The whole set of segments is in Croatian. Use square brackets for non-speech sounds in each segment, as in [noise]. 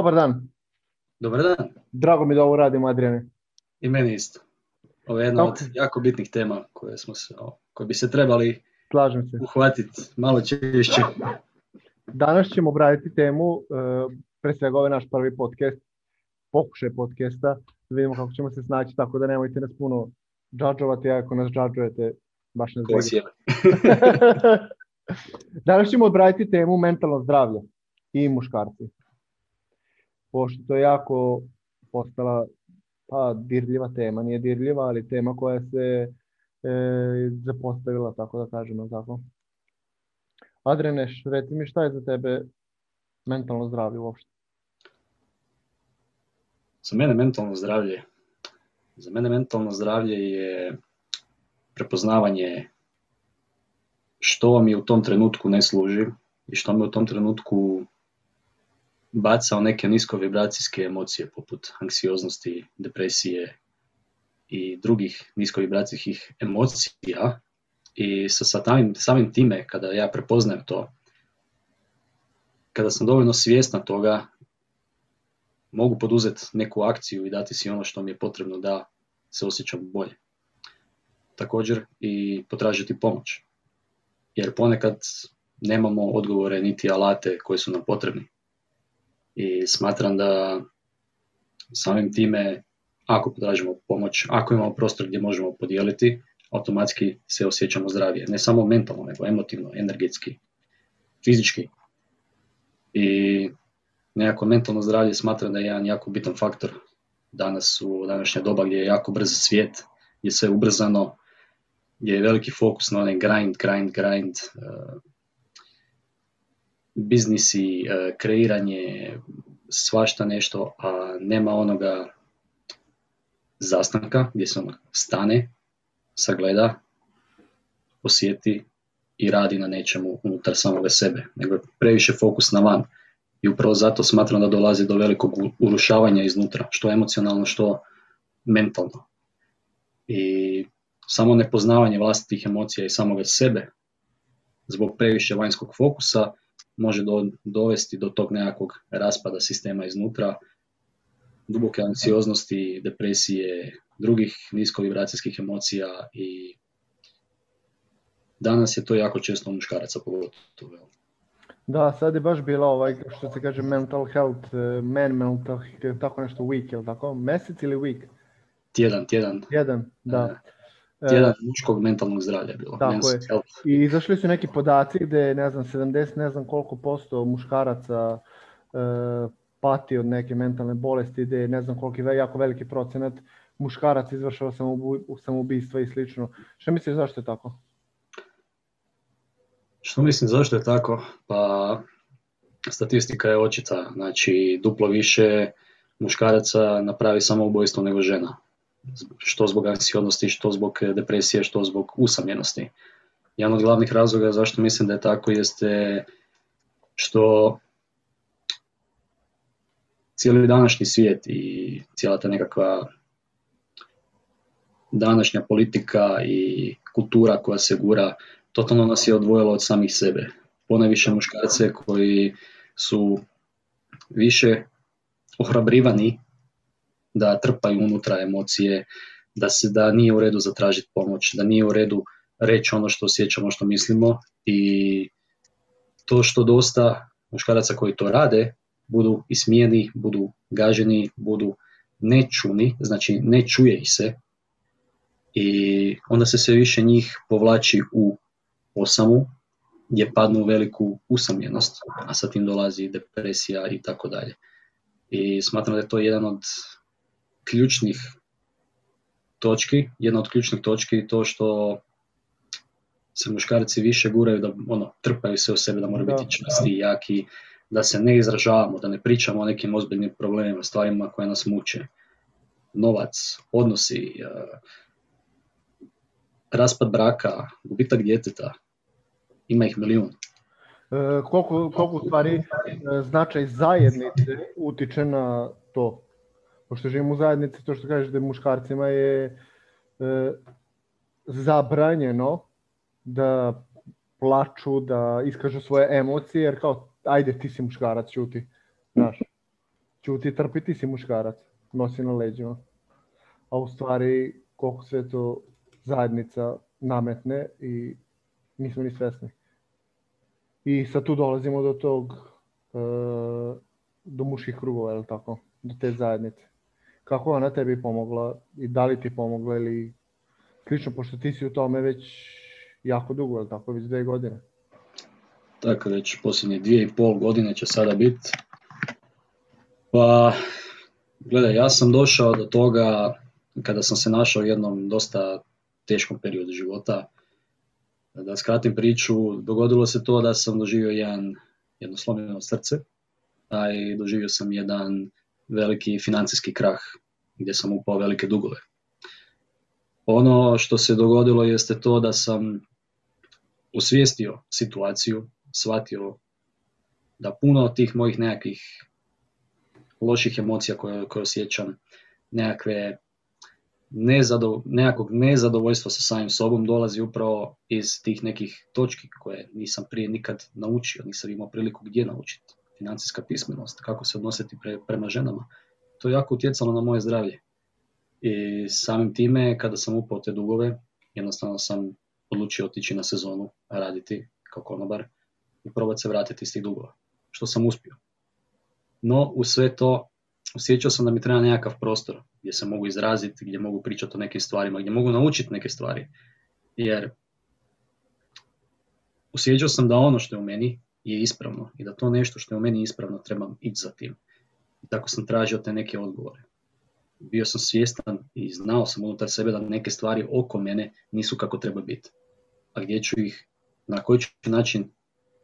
Dobar dan. Dobar dan. Drago mi da ovo radimo, Adriane. I meni isto. Ovo je jedna od jako bitnih tema koje, smo se, koje bi se trebali Slažem se. uhvatiti malo češće. Danas ćemo obraditi temu, e, pre svega ovaj naš prvi podcast, pokušaj podcasta, da vidimo kako ćemo se snaći, tako da nemojte nas puno džadžovati, ako nas džadžujete, baš nas [laughs] Danas ćemo obraditi temu mentalno zdravlje i muškarci. Pošto to je jako postala pa dirljiva tema, nije dirljiva, ali tema koja se e, zapostavila, tako da kažemo tako. Adreneš, reci mi šta je za tebe mentalno zdravlje uopšte? Za mene mentalno zdravlje, za mene mentalno zdravlje je prepoznavanje što vam je u tom trenutku ne služi i što mi u tom trenutku bacao neke niskovibracijske emocije poput anksioznosti, depresije i drugih niskovibracijskih emocija i sa samim, samim time kada ja prepoznajem to, kada sam dovoljno svjesna toga, mogu poduzeti neku akciju i dati si ono što mi je potrebno da se osjećam bolje. Također i potražiti pomoć. Jer ponekad nemamo odgovore niti alate koji su nam potrebni i smatram da samim time ako potražimo pomoć, ako imamo prostor gdje možemo podijeliti, automatski se osjećamo zdravije. Ne samo mentalno, nego emotivno, energetski, fizički. I nekako mentalno zdravlje smatram da je jedan jako bitan faktor danas u današnje doba gdje je jako brz svijet, gdje je sve ubrzano, gdje je veliki fokus na onaj grind, grind, grind, uh, biznisi, e, kreiranje, svašta nešto, a nema onoga zastanka gdje se ono stane, sagleda, osjeti i radi na nečemu unutar samoga sebe, nego je previše fokus na van. I upravo zato smatram da dolazi do velikog urušavanja iznutra, što emocionalno, što mentalno. I samo nepoznavanje vlastitih emocija i samoga sebe zbog previše vanjskog fokusa može do, dovesti do tog nekakvog raspada sistema iznutra, duboke anksioznosti, depresije, drugih niskovibracijskih emocija i danas je to jako često muškaraca pogotovo. Da, sad je baš bila ovaj, što se kaže, mental health, eh, man mental, tako nešto week, ili tako? Mesec ili week? Tjedan, tjedan. Tjedan, da. E, Tjedan muškog mentalnog zdravlja bilo. Tako je. I izašli su neki podaci gde ne znam 70 ne znam koliko posto muškaraca e, pati od neke mentalne bolesti, gde ne znam koliki jako veliki procenat muškaraca izvršava samoubistva i slično. Šta misliš zašto je tako? Što mislim zašto je tako? Pa statistika je očita, znači duplo više muškaraca napravi samoubojstvo nego žena što zbog anksioznosti, što zbog depresije, što zbog usamljenosti. Jedan od glavnih razloga zašto mislim da je tako jeste što cijeli današnji svijet i cijela ta nekakva današnja politika i kultura koja se gura totalno nas je odvojila od samih sebe. Ponajviše muškarce koji su više ohrabrivani da trpaju unutra emocije, da se da nije u redu zatražiti pomoć, da nije u redu reći ono što osjećamo, što mislimo i to što dosta muškaraca koji to rade budu ismijeni, budu gaženi, budu nečuni, znači ne čuje ih se i onda se sve više njih povlači u osamu gdje padnu u veliku usamljenost, a sa tim dolazi depresija i tako dalje. I smatram da je to jedan od ključnih točki, jedna od ključnih točki je to što se muškarci više guraju da ono, trpaju se u sebe, da moraju biti časti i jaki, da se ne izražavamo, da ne pričamo o nekim ozbiljnim problemima, stvarima koje nas muče. Novac, odnosi, uh, raspad braka, gubitak djeteta, ima ih milijun. E, koliko, koliko stvari e, značaj zajednice utiče na to? Pošto živimo u zajednici, to što kažeš da muškarcima je e, zabranjeno da plaču, da iskažu svoje emocije, jer kao, ajde, ti si muškarac, čuti, znaš. čuti trpi ti si muškarac, nosi na leđima. A u stvari koliko sve to zajednica nametne i nismo ni svesni. I sad tu dolazimo do tog, e, do muških krugova, je tako? Do te zajednice. Kako ona tebi pomogla i da li ti pomogla ili slično, pošto ti si u tome već jako dugo, je tako? Već dve godine. Tako, već posljednje dvije i pol godine će sada biti. Pa, gledaj, ja sam došao do toga kada sam se našao u jednom dosta teškom periodu života. Da skratim priču, dogodilo se to da sam doživio jedan, jedno slomljeno srce, a i doživio sam jedan veliki financijski krah gdje sam upao velike dugove. Ono što se dogodilo jeste to da sam usvijestio situaciju, shvatio da puno od tih mojih nekakvih loših emocija koje, koje osjećam, nekakve nezado, nekakvog nezadovoljstva sa samim sobom dolazi upravo iz tih nekih točki koje nisam prije nikad naučio, nisam imao priliku gdje naučiti. Financijska pismenost, kako se odnositi prema ženama. To je jako utjecalo na moje zdravlje. I samim time, kada sam upao te dugove, jednostavno sam odlučio otići na sezonu, raditi kao konobar i probati se vratiti iz tih dugova. Što sam uspio. No, u sve to osjećao sam da mi treba nekakav prostor gdje se mogu izraziti, gdje mogu pričati o nekim stvarima, gdje mogu naučiti neke stvari. Jer osjećao sam da ono što je u meni je ispravno i da to nešto što je u meni ispravno trebam ići za tim. I tako sam tražio te neke odgovore. Bio sam svjestan i znao sam unutar sebe da neke stvari oko mene nisu kako treba biti. A gdje ću ih, na koji ću način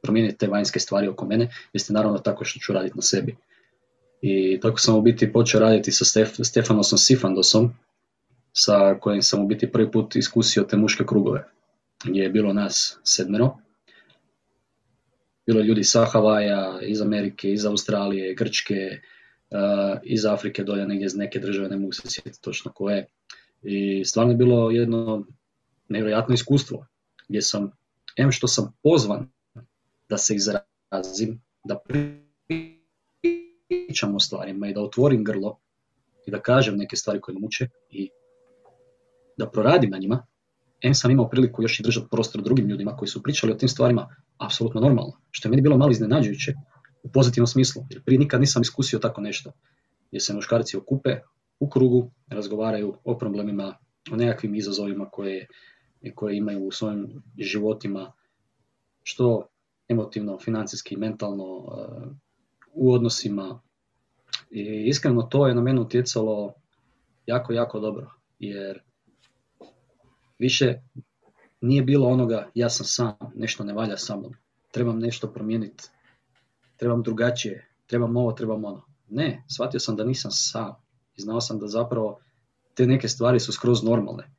promijeniti te vanjske stvari oko mene, jeste naravno tako što ću raditi na sebi. I tako sam u biti počeo raditi sa Stef, Stefanosom Sifandosom, sa kojim sam u biti prvi put iskusio te muške krugove, gdje je bilo nas sedmero. Bilo ljudi sa Havaja, iz Amerike, iz Australije, Grčke, uh, iz Afrike, dolje negdje iz neke države, ne mogu se sjetiti točno koje. I stvarno je bilo jedno nevjerojatno iskustvo, gdje sam, em što sam pozvan da se izrazim, da pričam o stvarima i da otvorim grlo i da kažem neke stvari koje me muče i da proradim na njima, em sam imao priliku još i držati prostor drugim ljudima koji su pričali o tim stvarima apsolutno normalno, što je meni bilo malo iznenađujuće u pozitivnom smislu, jer prije nikad nisam iskusio tako nešto, gdje se muškarci okupe u krugu, razgovaraju o problemima, o nekakvim izazovima koje, koje imaju u svojim životima, što emotivno, financijski, mentalno, eh, u odnosima. I iskreno to je na mene utjecalo jako, jako dobro, jer više nije bilo onoga ja sam sam, nešto ne valja sa mnom, trebam nešto promijeniti, trebam drugačije, trebam ovo, trebam ono. Ne, shvatio sam da nisam sam i znao sam da zapravo te neke stvari su skroz normalne.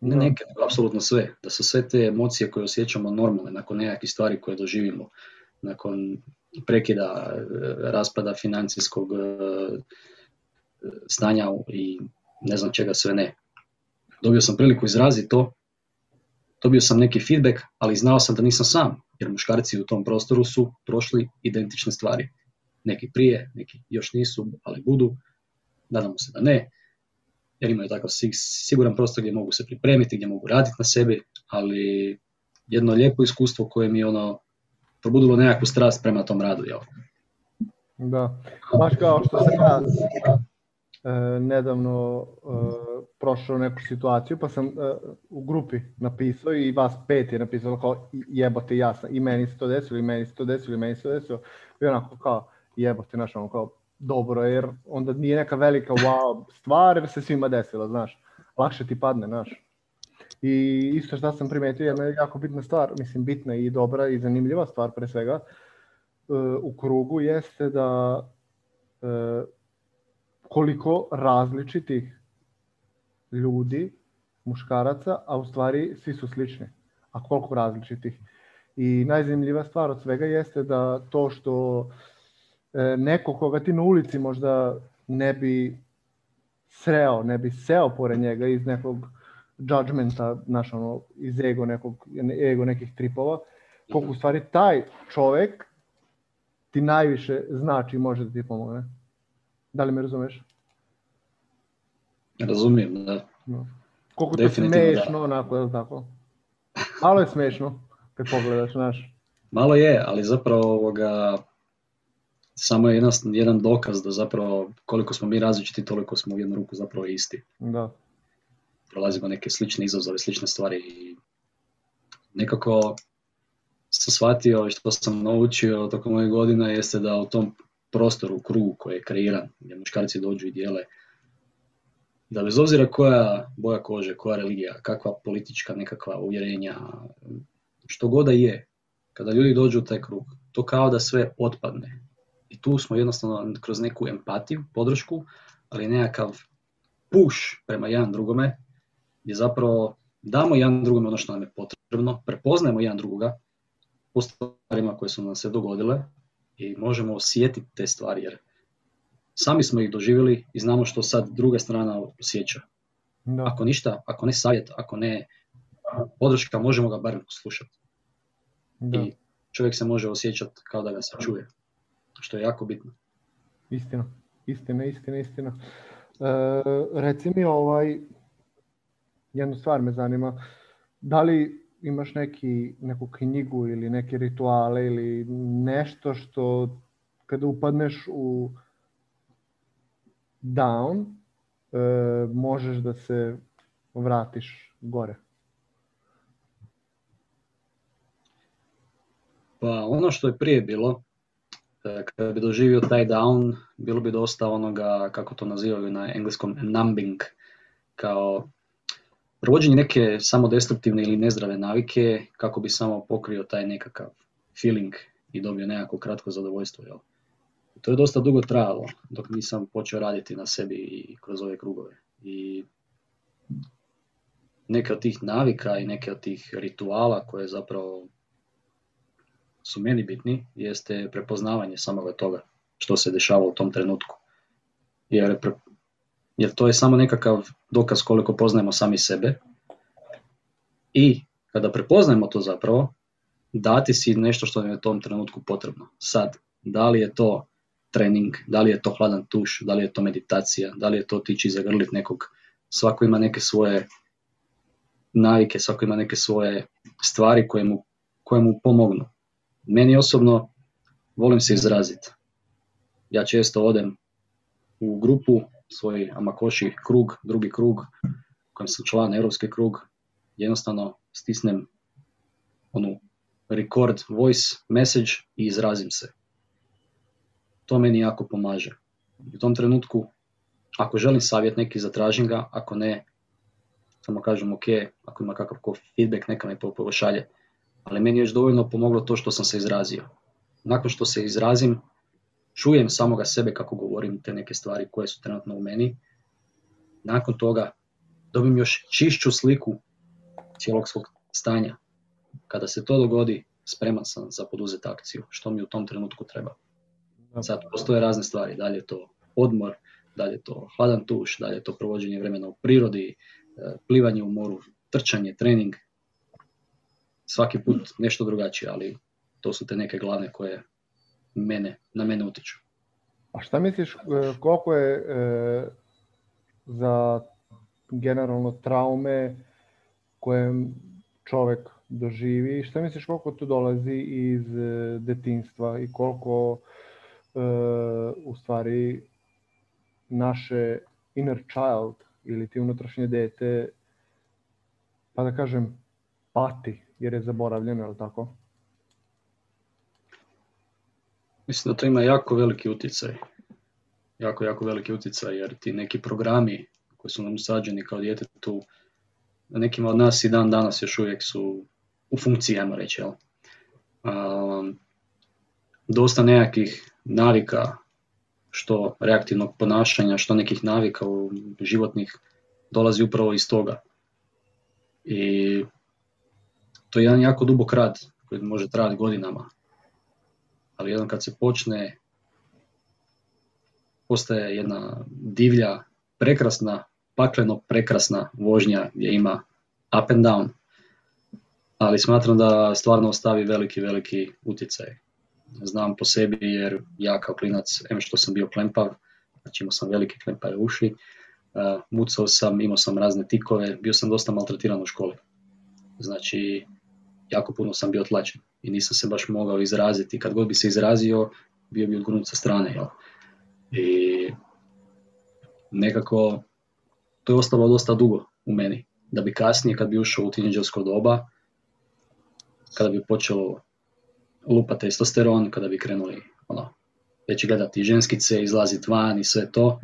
Ne neke, apsolutno sve. Da su sve te emocije koje osjećamo normalne nakon nekakvih stvari koje doživimo, nakon prekida, e, raspada financijskog e, stanja i ne znam čega sve ne. Dobio sam priliku izraziti to, dobio sam neki feedback, ali znao sam da nisam sam, jer muškarci u tom prostoru su prošli identične stvari. Neki prije, neki još nisu, ali budu. Nadamo se da ne, jer imaju takav siguran prostor gdje mogu se pripremiti, gdje mogu raditi na sebi, ali jedno lijepo iskustvo koje mi ono probudilo nekakvu strast prema tom radu. Jel? Da, baš kao što sam ja e, nedavno e, prošao neku situaciju, pa sam e, u grupi napisao i vas pet je napisalo kao jebote jasno, i meni se to desilo, i meni se to desilo, i meni se to desilo, i onako kao jebote, znaš, ono kao dobro, jer onda nije neka velika wow stvar, jer se svima desilo, znaš, lakše ti padne, znaš. I isto što sam primetio, jedna jako bitna stvar, mislim bitna i dobra i zanimljiva stvar pre svega e, u krugu jeste da e, koliko različitih ljudi, muškaraca, a u stvari svi su slični. A koliko različitih. I najzanimljiva stvar od svega jeste da to što e, neko koga ti na ulici možda ne bi sreo, ne bi seo pored njega iz nekog judgmenta, znaš, ono, iz ego, nekog, ego nekih tripova, koliko u stvari taj čovjek ti najviše znači i može da ti pomogne. Da li me razumeš? Razumijem, da. No. Koliko to smešno, onako, je tako? Malo je smešno kad pogledaš, znaš. Malo je, ali zapravo ovoga, samo je jedan, jedan dokaz da zapravo koliko smo mi različiti, toliko smo u jednu ruku zapravo isti. Da. Prolazimo neke slične izazove, slične stvari i nekako sam shvatio i što sam naučio tokom ovih godina jeste da u tom prostoru, krugu koji je kreiran, gdje muškarci dođu i dijele, da bez obzira koja boja kože, koja religija, kakva politička nekakva uvjerenja, što god je, kada ljudi dođu u taj krug, to kao da sve otpadne. I tu smo jednostavno kroz neku empatiju, podršku, ali nekakav push prema jedan drugome, gdje zapravo damo jedan drugome ono što nam je potrebno, prepoznajemo jedan drugoga po stvarima koje su nam se dogodile i možemo osjetiti te stvari jer sami smo ih doživjeli i znamo što sad druga strana osjeća. Ako ništa, ako ne savjet, ako ne podrška, možemo ga barem poslušati. I čovjek se može osjećati kao da ga se čuje, što je jako bitno. Istina, istina, istina, istina. E, reci mi ovaj, jednu stvar me zanima, da li imaš neki, neku knjigu ili neke rituale ili nešto što kada upadneš u down, e, možeš da se vratiš gore? Pa ono što je prije bilo, e, kada bi doživio taj down, bilo bi dosta onoga, kako to nazivaju na engleskom, numbing, kao provođenje neke samodestruktivne ili nezdrave navike kako bi samo pokrio taj nekakav feeling i dobio nekako kratko zadovoljstvo. Jel? To je dosta dugo trajalo dok nisam počeo raditi na sebi i kroz ove krugove. I neke od tih navika i neke od tih rituala koje zapravo su meni bitni jeste prepoznavanje samoga toga što se dešava u tom trenutku. Jer jer to je samo nekakav dokaz koliko poznajemo sami sebe i kada prepoznajemo to zapravo, dati si nešto što nam je u tom trenutku potrebno. Sad, da li je to trening, da li je to hladan tuš, da li je to meditacija, da li je to tići zagrlit nekog, svako ima neke svoje navike, svako ima neke svoje stvari koje mu, koje mu pomognu. Meni osobno volim se izraziti. Ja često odem u grupu svoj Amakoši krug, drugi krug, kojem sam član, europski krug, jednostavno stisnem onu record voice message i izrazim se. To meni jako pomaže. U tom trenutku, ako želim savjet neki, zatražim ga, ako ne, samo kažem ok, ako ima kakav feedback, neka me pošalje. Ali meni je još dovoljno pomoglo to što sam se izrazio. Nakon što se izrazim, čujem samoga sebe kako govorim te neke stvari koje su trenutno u meni. Nakon toga dobim još čišću sliku cijelog svog stanja. Kada se to dogodi, spreman sam za poduzet akciju, što mi u tom trenutku treba. Sad postoje razne stvari, da li je to odmor, da li je to hladan tuš, da li je to provođenje vremena u prirodi, e, plivanje u moru, trčanje, trening. Svaki put nešto drugačije, ali to su te neke glavne koje mene, na mene utiču. A šta misliš, e, koliko je e, za generalno traume koje čovek doživi, šta misliš koliko to dolazi iz detinstva i koliko u stvari naše inner child ili ti unutrašnje dete, pa da kažem, pati jer je zaboravljeno, je tako? Mislim da to ima jako veliki utjecaj. Jako, jako veliki utjecaj jer ti neki programi koji su nam usađeni kao djetetu, nekima od nas i dan danas još uvijek su u funkciji, ajmo reći. Um, dosta nekakvih navika, što reaktivnog ponašanja, što nekih navika u životnih, dolazi upravo iz toga. I to je jedan jako dubok rad koji može trajati godinama ali jedan kad se počne, postaje jedna divlja, prekrasna, pakleno prekrasna vožnja gdje ima up and down, ali smatram da stvarno ostavi veliki, veliki utjecaj znam po sebi jer ja kao klinac, em što sam bio klempav, znači imao sam velike klempave uši, uh, mucao sam, imao sam razne tikove, bio sam dosta maltretiran u školi. Znači, jako puno sam bio tlačen i nisam se baš mogao izraziti. Kad god bi se izrazio, bio bi odgrunut sa strane. I nekako to je ostalo dosta dugo u meni. Da bi kasnije, kad bi ušao u tineđersko doba, kada bi počelo lupa testosteron, kada bi krenuli ono, već gledati ženskice, izlaziti van i sve to,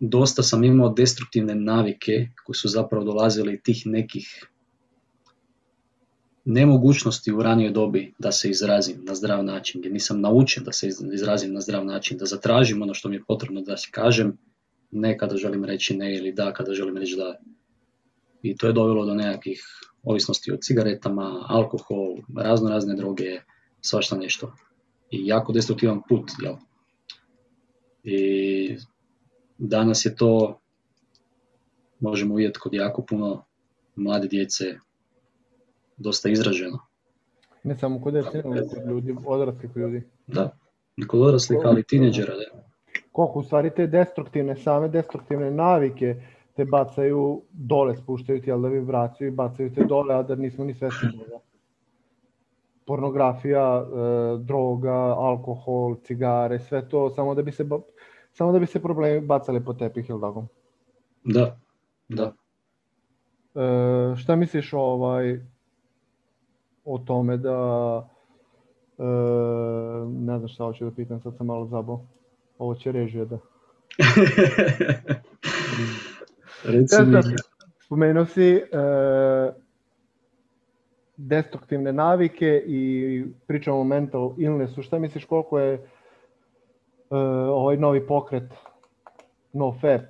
dosta sam imao destruktivne navike koji su zapravo dolazili tih nekih nemogućnosti u ranijoj dobi da se izrazim na zdrav način, gdje nisam naučen da se izrazim na zdrav način, da zatražim ono što mi je potrebno da se kažem, ne kada želim reći ne ili da kada želim reći da. I to je dovelo do nekakvih ovisnosti o cigaretama, alkohol, razno razne droge, svašta nešto. I jako destruktivan put, jel? I danas je to, možemo vidjeti kod jako puno mlade djece, dosta izraženo. Ne samo kod djece, nego kod ljudi, odraslih ljudi. Da, kod odraslih, ali tineđera, da. Koliko u stvari te destruktivne, same destruktivne navike te bacaju dole, spuštaju ti da vibraciju i bacaju te dole, a da nismo ni svesni toga. Pornografija, e, droga, alkohol, cigare, sve to, samo da bi se, samo da bi se problemi bacali po tepih, ili tako? Da, da. E, šta misliš ovaj, o tome da, e, ne znam šta hoću da pitam, sad sam malo zabao. Ovo će režije da. [laughs] Reci mi. Spomenuo si e, destruktivne navike i pričamo o mental illnessu. Šta misliš koliko je e, ovaj novi pokret NoFap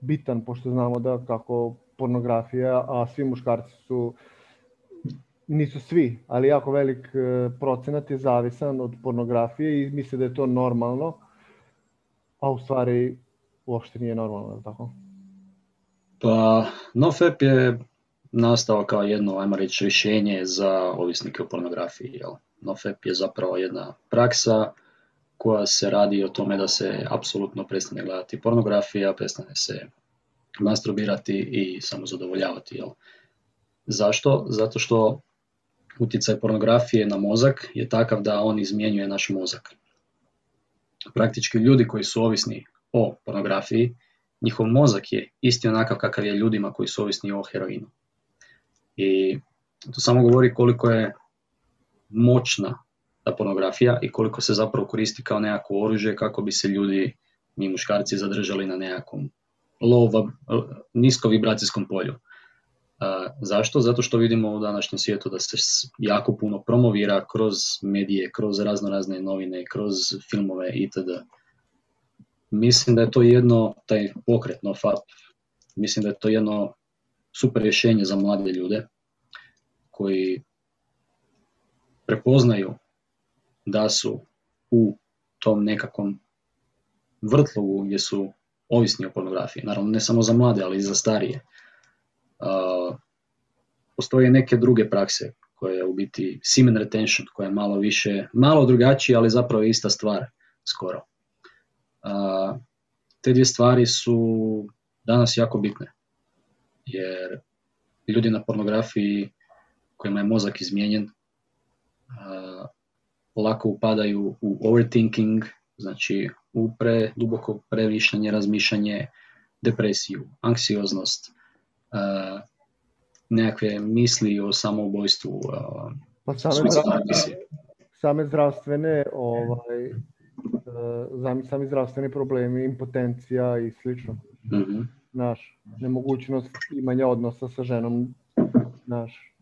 bitan, pošto znamo da kako pornografija, a svi muškarci su nisu svi, ali jako velik e, procenat je zavisan od pornografije i misle da je to normalno, a u stvari uopšte nije normalno, tako? Pa, NoFap je nastao kao jedno, ajmo reći, rješenje za ovisnike o pornografiji. Jel? NoFap je zapravo jedna praksa koja se radi o tome da se apsolutno prestane gledati pornografija, prestane se masturbirati i samo zadovoljavati. Jel? Zašto? Zato što utjecaj pornografije na mozak je takav da on izmjenjuje naš mozak. Praktički ljudi koji su ovisni o pornografiji, njihov mozak je isti onakav kakav je ljudima koji su ovisni o heroinu. I to samo govori koliko je moćna ta pornografija i koliko se zapravo koristi kao nekako oružje kako bi se ljudi, mi muškarci, zadržali na nekakvom nisko vibracijskom polju. Zašto? Zato što vidimo u današnjem svijetu da se jako puno promovira kroz medije, kroz razno razne novine, kroz filmove itd. Mislim da je to jedno, taj pokret NoFap, mislim da je to jedno super rješenje za mlade ljude koji prepoznaju da su u tom nekakvom vrtlogu gdje su ovisni o pornografiji. Naravno ne samo za mlade, ali i za starije postoje neke druge prakse koje je u biti semen retention, koja je malo više, malo drugačija, ali zapravo je ista stvar skoro. te dvije stvari su danas jako bitne, jer ljudi na pornografiji kojima je mozak izmijenjen, lako upadaju u overthinking, znači u pre, duboko previšljanje, razmišljanje, depresiju, anksioznost, nekakve misli o samoubojstvu. Pa same, zdravstvene, same zdravstvene, ovaj, e, sami zdravstveni problemi, impotencija i slično. mm Naš, nemogućnost imanja odnosa sa ženom, naš.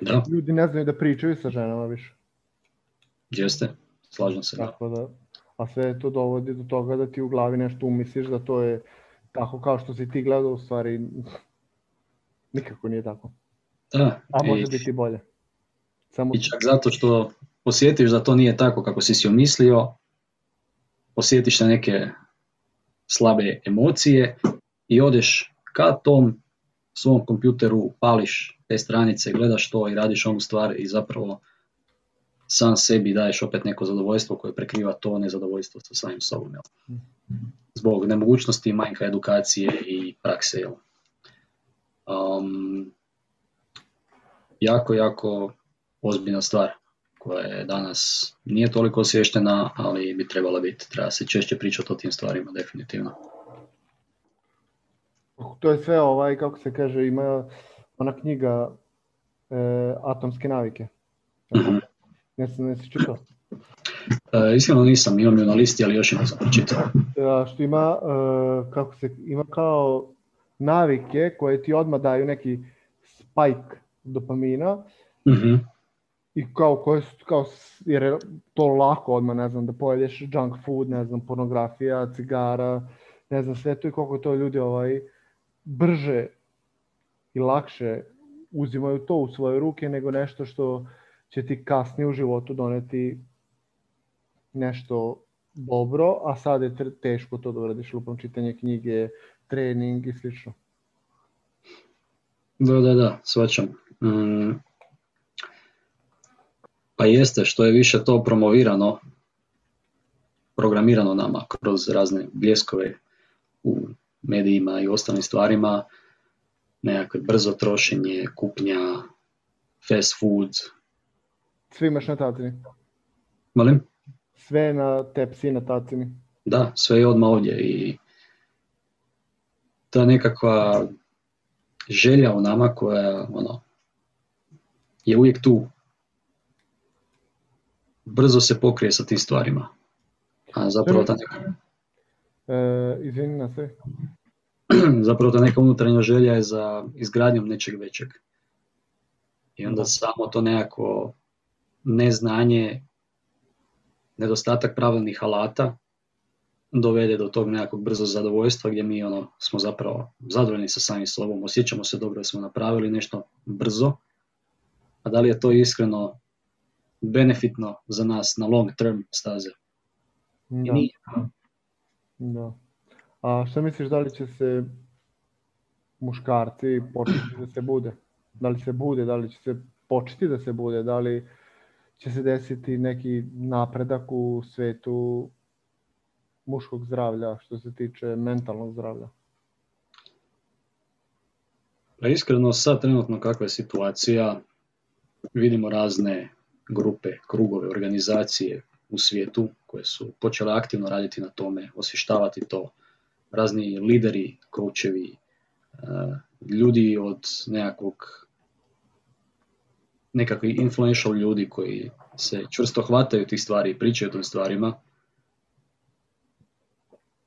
Da. Ljudi ne znaju da pričaju sa ženama više. Jeste, slažem se. Tako da, a sve to dovodi do toga da ti u glavi nešto umisliš da to je tako kao što si ti gledao, u stvari Nikako nije tako. Da, A može biti bolje. Samo... I čak zato što osjetiš da to nije tako kako si si omislio, osjetiš na neke slabe emocije i odeš ka tom svom kompjuteru, pališ te stranice, gledaš to i radiš onu stvar i zapravo sam sebi daješ opet neko zadovoljstvo koje prekriva to nezadovoljstvo sa samim sobom. Jel? Zbog nemogućnosti manjka edukacije i prakse. Jel? Um, jako, jako ozbiljna stvar koja je danas nije toliko osvještena, ali bi trebala biti. Treba se češće pričati o tim stvarima, definitivno. To je sve ovaj, kako se kaže, ima ona knjiga e, Atomske navike. Mm-hmm. Jesi, jesi čitao? E, iskreno nisam, imam ju na listi, ali još nisam pročitao. E, što ima, e, kako se, ima kao navike koje ti odmah daju neki spike dopamina mm-hmm. i kao koje su, kao, jer je to lako odmah, ne znam, da pojedeš junk food, ne znam, pornografija, cigara, ne znam, sve to i koliko to ljudi ovaj, brže i lakše uzimaju to u svoje ruke nego nešto što će ti kasnije u životu doneti nešto dobro, a sad je teško to da uradiš lupom čitanje knjige, trening i slično. Da, da, da, svačam. Mm. Pa jeste, što je više to promovirano, programirano nama kroz razne bljeskove u medijima i ostalim stvarima, nekakve brzo trošenje, kupnja, fast food. Sve imaš na tacini? Molim? Sve na tepsi na tacini? Da, sve je odmah ovdje i ta nekakva želja u nama koja ono, je uvijek tu. Brzo se pokrije sa tim stvarima. A zapravo ta neka... E, izvini na sve. [clears throat] zapravo ta neka unutarnja želja je za izgradnjom nečeg većeg. I onda samo to nekako neznanje, nedostatak pravilnih alata dovede do tog nekakvog brzo zadovoljstva gdje mi ono, smo zapravo zadovoljni sa samim sobom, osjećamo se dobro da smo napravili nešto brzo, a da li je to iskreno benefitno za nas na long term staze? Da. nije. Da. A šta misliš da li će se muškarci početi da se bude? Da li se bude, da li će se početi da se bude, da li će se desiti neki napredak u svetu muškog zdravlja što se tiče mentalnog zdravlja? Pa iskreno sad trenutno kakva je situacija, vidimo razne grupe, krugove, organizacije u svijetu koje su počele aktivno raditi na tome, osvještavati to, razni lideri, coachevi, eh, ljudi od nekakvog nekakvi influential ljudi koji se čvrsto hvataju tih stvari i pričaju o tim stvarima,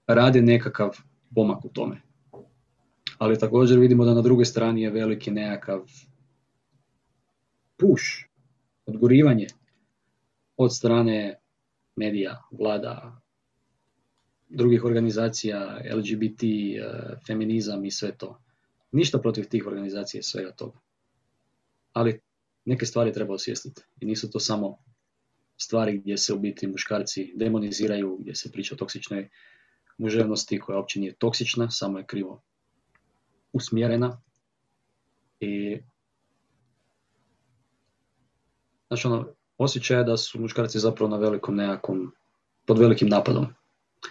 rade nekakav pomak u tome. Ali također vidimo da na drugoj strani je veliki nekakav push, odgurivanje od strane medija, vlada, drugih organizacija, LGBT, eh, feminizam i sve to. Ništa protiv tih organizacija i svega toga. Ali neke stvari treba osvijestiti. I nisu to samo stvari gdje se u biti muškarci demoniziraju, gdje se priča o toksičnoj muževnosti koja uopće nije toksična, samo je krivo usmjerena. I znači ono, osjećaj je da su muškarci zapravo na velikom nekakvom, pod velikim napadom.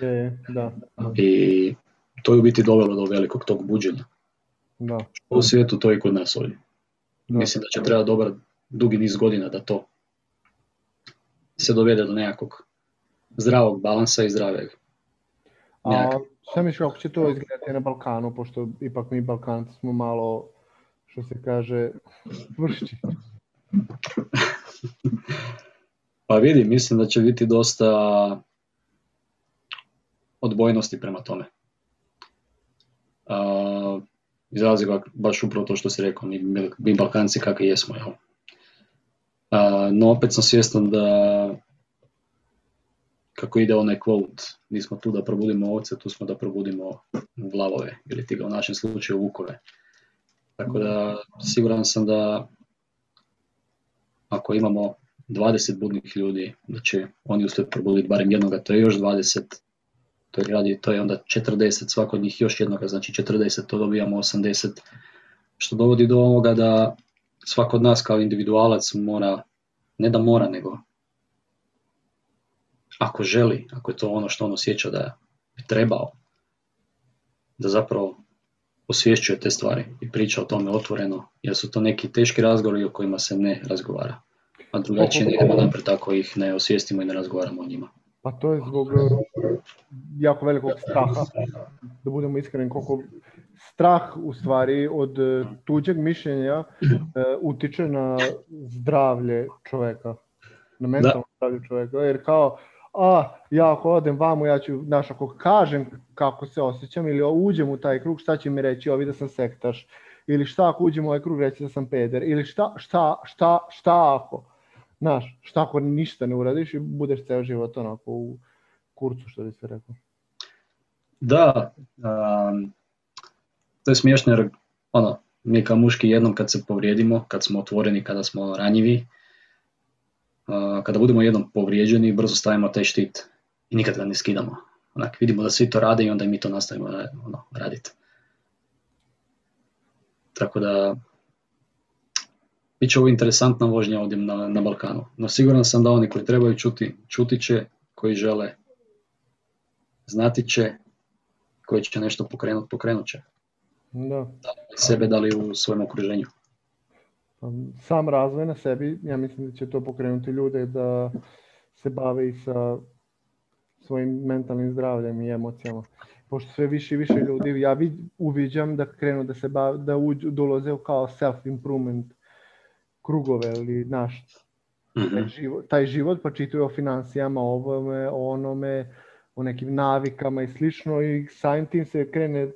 Je, da. I to je u biti dovelo do velikog tog buđenja. Da. U svijetu to i kod nas ovdje. Mislim da će treba dobar dugi niz godina da to se dovede do nekakvog zdravog balansa i zdraveg. A šta misliš kako će to izgledati na Balkanu, pošto ipak mi Balkanci smo malo, što se kaže, vršći? [laughs] pa vidi, mislim da će biti dosta odbojnosti prema tome. Uh, iz razloga baš upravo to što si rekao, mi, mi Balkanci kakvi jesmo, jel? no opet sam svjestan da kako ide onaj quote, nismo tu da probudimo ovce, tu smo da probudimo vlavove ili ti ga u našem slučaju vukove. Tako da siguran sam da ako imamo 20 budnih ljudi, da će oni uspjet probuditi barem jednoga, to je još 20, to je, radi, to je onda 40, svako od njih još jednoga, znači 40, to dobijamo 80, što dovodi do ovoga da svako od nas kao individualac mora, ne da mora, nego ako želi, ako je to ono što on osjeća da bi trebao, da zapravo osvješćuje te stvari i priča o tome otvoreno, jer su to neki teški razgovori o kojima se ne razgovara. A drugačije ne idemo naprijed ako ih ne osvijestimo i ne razgovaramo o njima. Pa to je zbog jako velikog straha, da budemo iskreni, koliko strah u stvari od e, tuđeg mišljenja e, utiče na zdravlje čovjeka, na mentalno zdravlje čovjeka, jer kao, a ja ako odem vamo, ja ću, znaš, ako kažem kako se osjećam ili uđem u taj krug, šta će mi reći, ovi da sam sektaš, ili šta ako uđem u ovaj krug reći da sam peder, ili šta, šta, šta, šta ako, znaš, šta ako ništa ne uradiš i budeš ceo život onako u kurcu, što bi se rekao. Da, um, to je smiješno jer ono, mi kao muški jednom kad se povrijedimo, kad smo otvoreni, kada smo ranjivi, kada budemo jednom povrijeđeni, brzo stavimo taj štit i nikad ga ne skidamo. Onak, vidimo da svi to rade i onda i mi to nastavimo ono, raditi. Tako da, bit će ovo interesantna vožnja ovdje na, na Balkanu. No siguran sam da oni koji trebaju čuti, čuti će, koji žele znati će, koji će nešto pokrenuti, pokrenut će. Da. sebe, da li u svojem okruženju. Pa, sam razvoj na sebi, ja mislim da će to pokrenuti ljude da se bave i sa svojim mentalnim zdravljem i emocijama. Pošto sve više i više ljudi, ja uviđam da krenu da se bave, da uđu, dolaze kao self-improvement krugove ili naš mhm. taj, život, taj život, pa čitaju o financijama, ovome, o onome, o nekim navikama i slično i samim tim se krene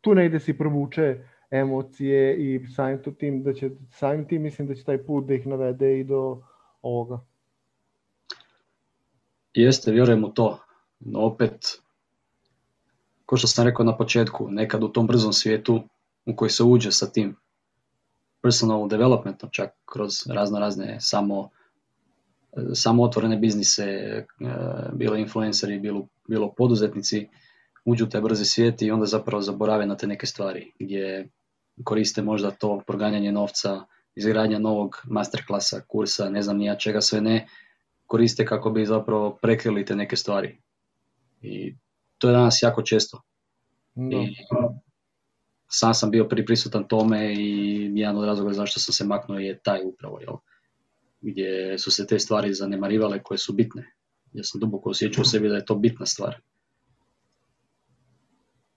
tu negdje si provuče emocije i samim tim da će, samim tim mislim da će taj put da ih navede i do ovoga. Jeste, vjerujem u to. No opet, kao što sam rekao na početku, nekad u tom brzom svijetu u koji se uđe sa tim personal developmentom, čak kroz razno razne samo, samo otvorene biznise, eh, bilo influenceri, bilo, bilo poduzetnici, uđu u taj brzi svijet i onda zapravo zaborave na te neke stvari gdje koriste možda to proganjanje novca, izgradnja novog masterklasa, kursa, ne znam nija čega sve ne, koriste kako bi zapravo prekrili te neke stvari. I to je danas jako često. I sam sam bio prisutan tome i jedan od razloga zašto sam se maknuo je taj upravo, jel? Gdje su se te stvari zanemarivale koje su bitne. Ja sam duboko osjećao u sebi da je to bitna stvar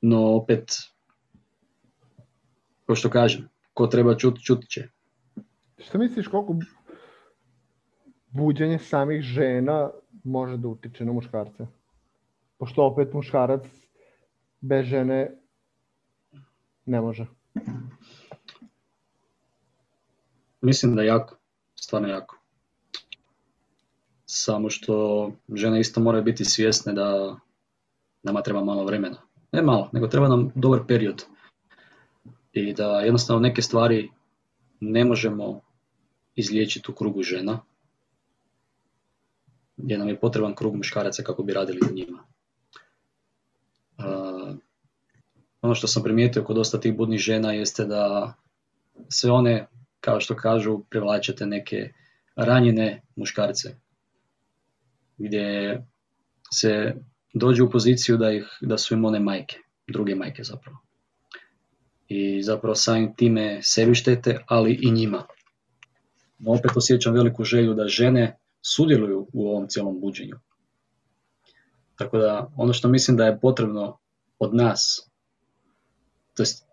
no opet, kao što kažem, ko treba čuti, čuti će. Što misliš koliko buđenje samih žena može da utiče na muškarce? Pošto opet muškarac bez žene ne može. Mislim da jako, stvarno jako. Samo što žene isto moraju biti svjesne da nama treba malo vremena ne malo, nego treba nam dobar period. I da jednostavno neke stvari ne možemo izliječiti u krugu žena, gdje nam je potreban krug muškaraca kako bi radili u njima. Uh, ono što sam primijetio kod dosta tih budnih žena jeste da sve one, kao što kažu, privlačete neke ranjene muškarce, gdje se dođu u poziciju da, ih, da su im one majke, druge majke zapravo. I zapravo samim time sebi štete, ali i njima. No, opet osjećam veliku želju da žene sudjeluju u ovom cijelom buđenju. Tako da ono što mislim da je potrebno od nas, to jest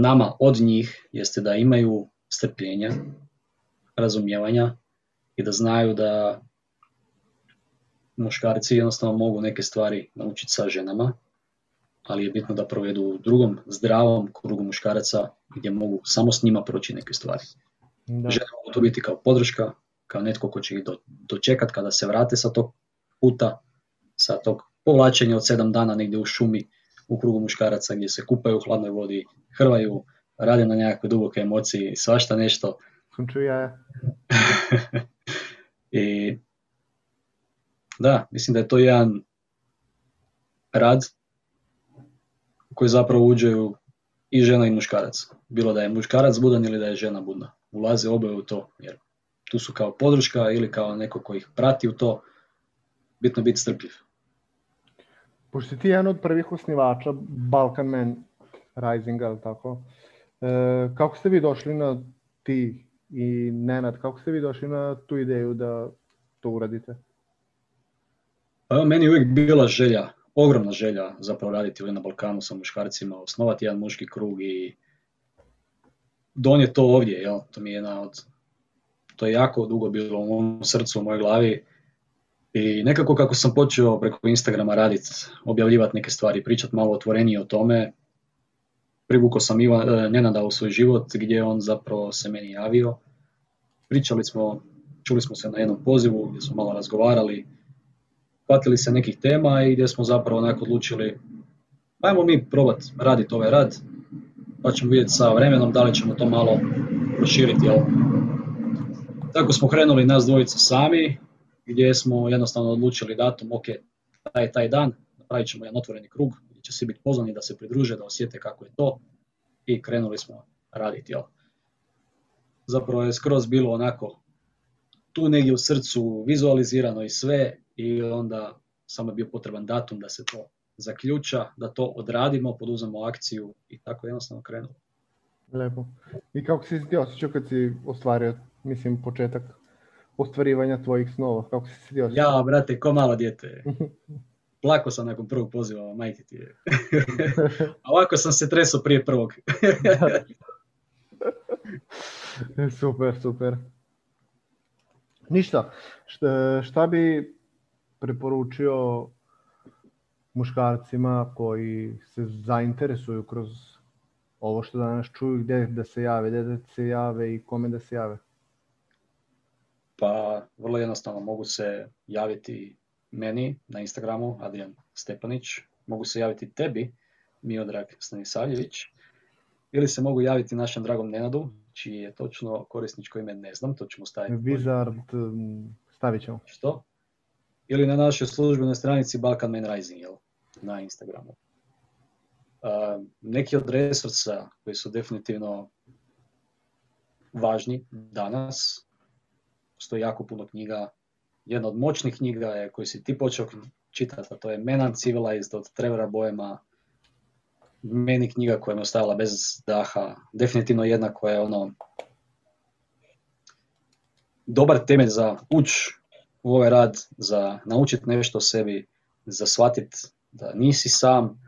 nama od njih, jeste da imaju strpljenja, razumijevanja i da znaju da muškarci jednostavno mogu neke stvari naučiti sa ženama, ali je bitno da provedu u drugom zdravom krugu muškaraca gdje mogu samo s njima proći neke stvari. Da. Žene mogu to biti kao podrška, kao netko ko će ih dočekat kada se vrate sa tog puta, sa tog povlačenja od sedam dana negdje u šumi u krugu muškaraca gdje se kupaju u hladnoj vodi, hrvaju, rade na nekakve duboke emocije, svašta nešto. ja. [laughs] I da, mislim da je to jedan rad koji zapravo uđeju i žena i muškarac. Bilo da je muškarac budan ili da je žena budna. Ulaze oboje u to, jer tu su kao podrška ili kao neko koji ih prati u to, bitno biti strpljiv. Pošto ti jedan od prvih osnivača Balkan Man Risinga, ali tako, e, kako ste vi došli na ti i Nenad, kako ste vi došli na tu ideju da to uradite? Pa meni je uvijek bila želja, ogromna želja zapravo raditi ovdje na Balkanu sa muškarcima, osnovati jedan muški krug i donijeti to ovdje, jel? to mi je jedna od, to je jako dugo bilo u srcu, u mojoj glavi i nekako kako sam počeo preko Instagrama raditi, objavljivati neke stvari, pričati malo otvorenije o tome, privukao sam Ivan, e, Nenada u svoj život gdje on zapravo se meni javio. Pričali smo, čuli smo se na jednom pozivu gdje smo malo razgovarali, hvatili se nekih tema i gdje smo zapravo onako odlučili ajmo mi probati raditi ovaj rad, pa ćemo vidjeti sa vremenom da li ćemo to malo proširiti. Jel? Tako smo krenuli nas dvojica sami, gdje smo jednostavno odlučili datum, ok, taj taj dan, napravit ćemo jedan otvoreni krug, gdje će svi biti pozvani da se pridruže, da osjete kako je to i krenuli smo raditi. Jel? Zapravo je skroz bilo onako tu negdje u srcu vizualizirano i sve i onda samo je bio potreban datum da se to zaključa, da to odradimo, poduzemo akciju i tako jednostavno krenulo. Lepo. I kako si ti osjećao kad si ostvario, mislim, početak ostvarivanja tvojih snova? Kako si se? Ja, brate, ko malo dijete. [laughs] Plako sam nakon prvog poziva, majke ti je. [laughs] A ovako sam se tresao prije prvog. [laughs] super, super. Ništa, šta, šta bi preporučio muškarcima koji se zainteresuju kroz ovo što danas čuju, gdje da se jave, gdje da se jave i kome da se jave? Pa vrlo jednostavno mogu se javiti meni na Instagramu, Adrian Stepanić, mogu se javiti tebi, Miodrag Stanisavljević, ili se mogu javiti našem dragom Nenadu, čiji je točno korisničko ime ne znam, to ćemo staviti. Wizard, stavit ćemo. Što? Ili na našoj službenoj stranici Balkan Man Rising, jel? na Instagramu. Uh, neki od resursa koji su definitivno važni danas, postoji jako puno knjiga. Jedna od moćnih knjiga je koji si ti počeo čitati, a to je Men Uncivilized od Trevora Boema. Meni knjiga koja me ostavila bez daha. Definitivno jedna koja je ono dobar temelj za uć u ovaj rad, za naučiti nešto o sebi, za shvatiti da nisi sam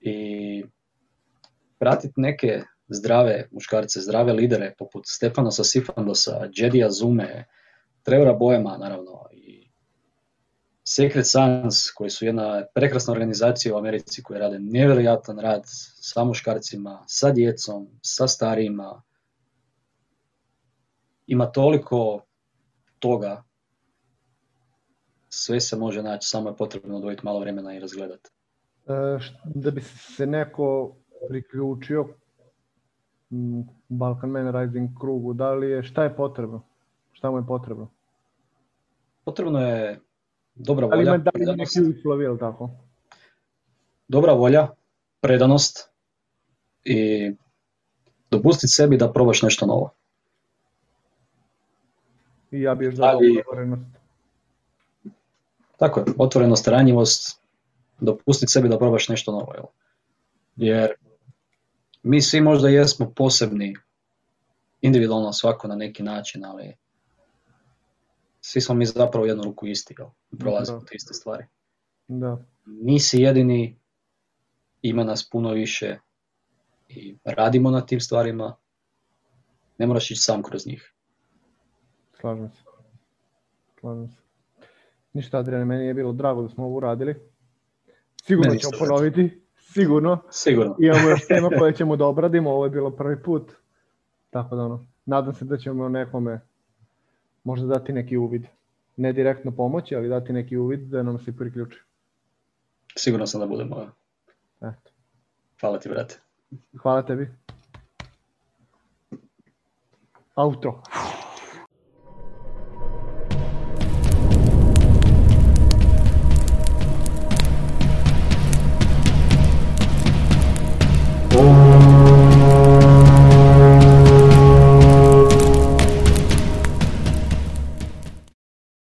i pratiti neke zdrave muškarce, zdrave lidere poput Stefanosa Sifandosa, Jedija Zume, Trevora Boema naravno i Secret Sons koji su jedna prekrasna organizacija u Americi koji rade nevjerojatan rad sa muškarcima, sa djecom, sa starijima. Ima toliko toga sve se može naći, samo je potrebno odvojiti malo vremena i razgledati. E, da bi se neko priključio Balkan Man Rising krugu, da li je, šta je potrebno? Šta mu je potrebno? Potrebno je dobra volja. Ali da li ima neki uslovi, tako? Dobra volja, predanost i dopustiti sebi da probaš nešto novo. I ja bih dodao otvorenost. Tako je, otvorenost, ranjivost, dopustiti sebi da probaš nešto novo. Jel? Jer mi svi možda jesmo posebni, individualno svako na neki način, ali svi smo mi zapravo u jednu ruku isti, jel? prolazimo te iste stvari. Da. Nisi jedini, ima nas puno više i radimo na tim stvarima, ne moraš ići sam kroz njih. Slažem se. Slažem se. Ništa, Adriane, meni je bilo drago da smo ovo uradili. Sigurno ćemo ponoviti. Sigurno. Sigurno. Imamo još tema [laughs] koje ćemo da obradimo, ovo je bilo prvi put. Tako da ono, nadam se da ćemo nekome možda dati neki uvid. Ne direktno pomoći, ali dati neki uvid da nam se priključi. Sigurno sam da budemo. Eto. Hvala ti, brate. Hvala tebi. Auto.